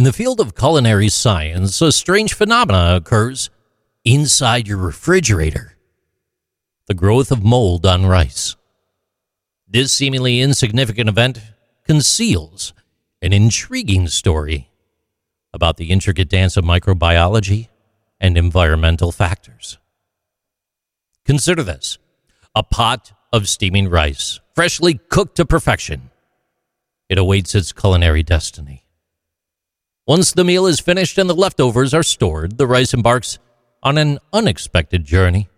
In the field of culinary science, a strange phenomenon occurs inside your refrigerator the growth of mold on rice. This seemingly insignificant event conceals an intriguing story about the intricate dance of microbiology and environmental factors. Consider this a pot of steaming rice, freshly cooked to perfection. It awaits its culinary destiny. Once the meal is finished and the leftovers are stored, the rice embarks on an unexpected journey,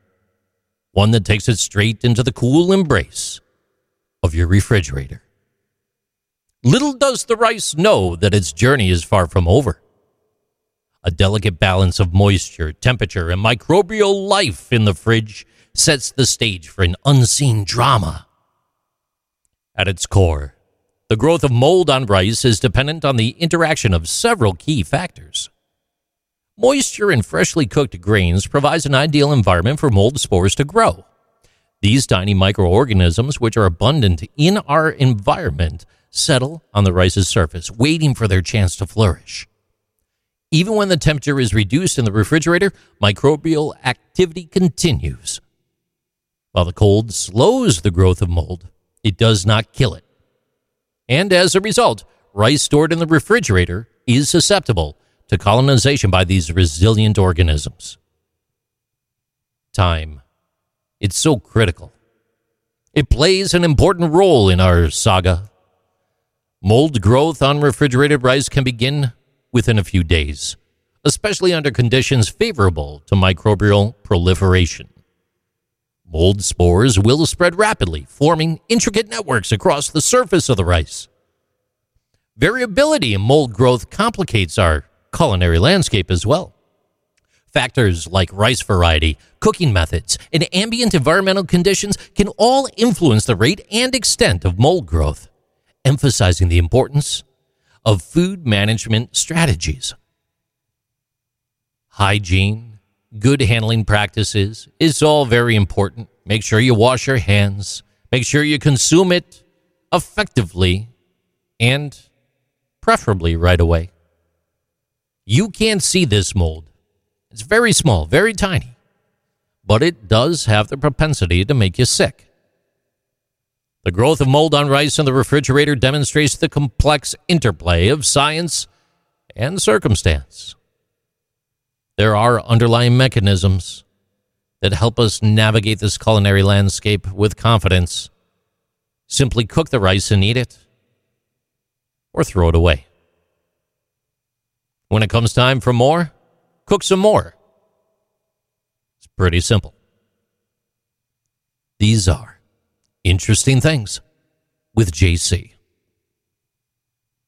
one that takes it straight into the cool embrace of your refrigerator. Little does the rice know that its journey is far from over. A delicate balance of moisture, temperature, and microbial life in the fridge sets the stage for an unseen drama. At its core, the growth of mold on rice is dependent on the interaction of several key factors. Moisture in freshly cooked grains provides an ideal environment for mold spores to grow. These tiny microorganisms, which are abundant in our environment, settle on the rice's surface, waiting for their chance to flourish. Even when the temperature is reduced in the refrigerator, microbial activity continues. While the cold slows the growth of mold, it does not kill it. And as a result, rice stored in the refrigerator is susceptible to colonization by these resilient organisms. Time. It's so critical. It plays an important role in our saga. Mold growth on refrigerated rice can begin within a few days, especially under conditions favorable to microbial proliferation. Mold spores will spread rapidly, forming intricate networks across the surface of the rice. Variability in mold growth complicates our culinary landscape as well. Factors like rice variety, cooking methods, and ambient environmental conditions can all influence the rate and extent of mold growth, emphasizing the importance of food management strategies. Hygiene, good handling practices is all very important. Make sure you wash your hands, make sure you consume it effectively, and preferably right away. You can't see this mold. It's very small, very tiny, but it does have the propensity to make you sick. The growth of mold on rice in the refrigerator demonstrates the complex interplay of science and circumstance. There are underlying mechanisms that help us navigate this culinary landscape with confidence. Simply cook the rice and eat it, or throw it away. When it comes time for more, cook some more. It's pretty simple. These are interesting things with JC.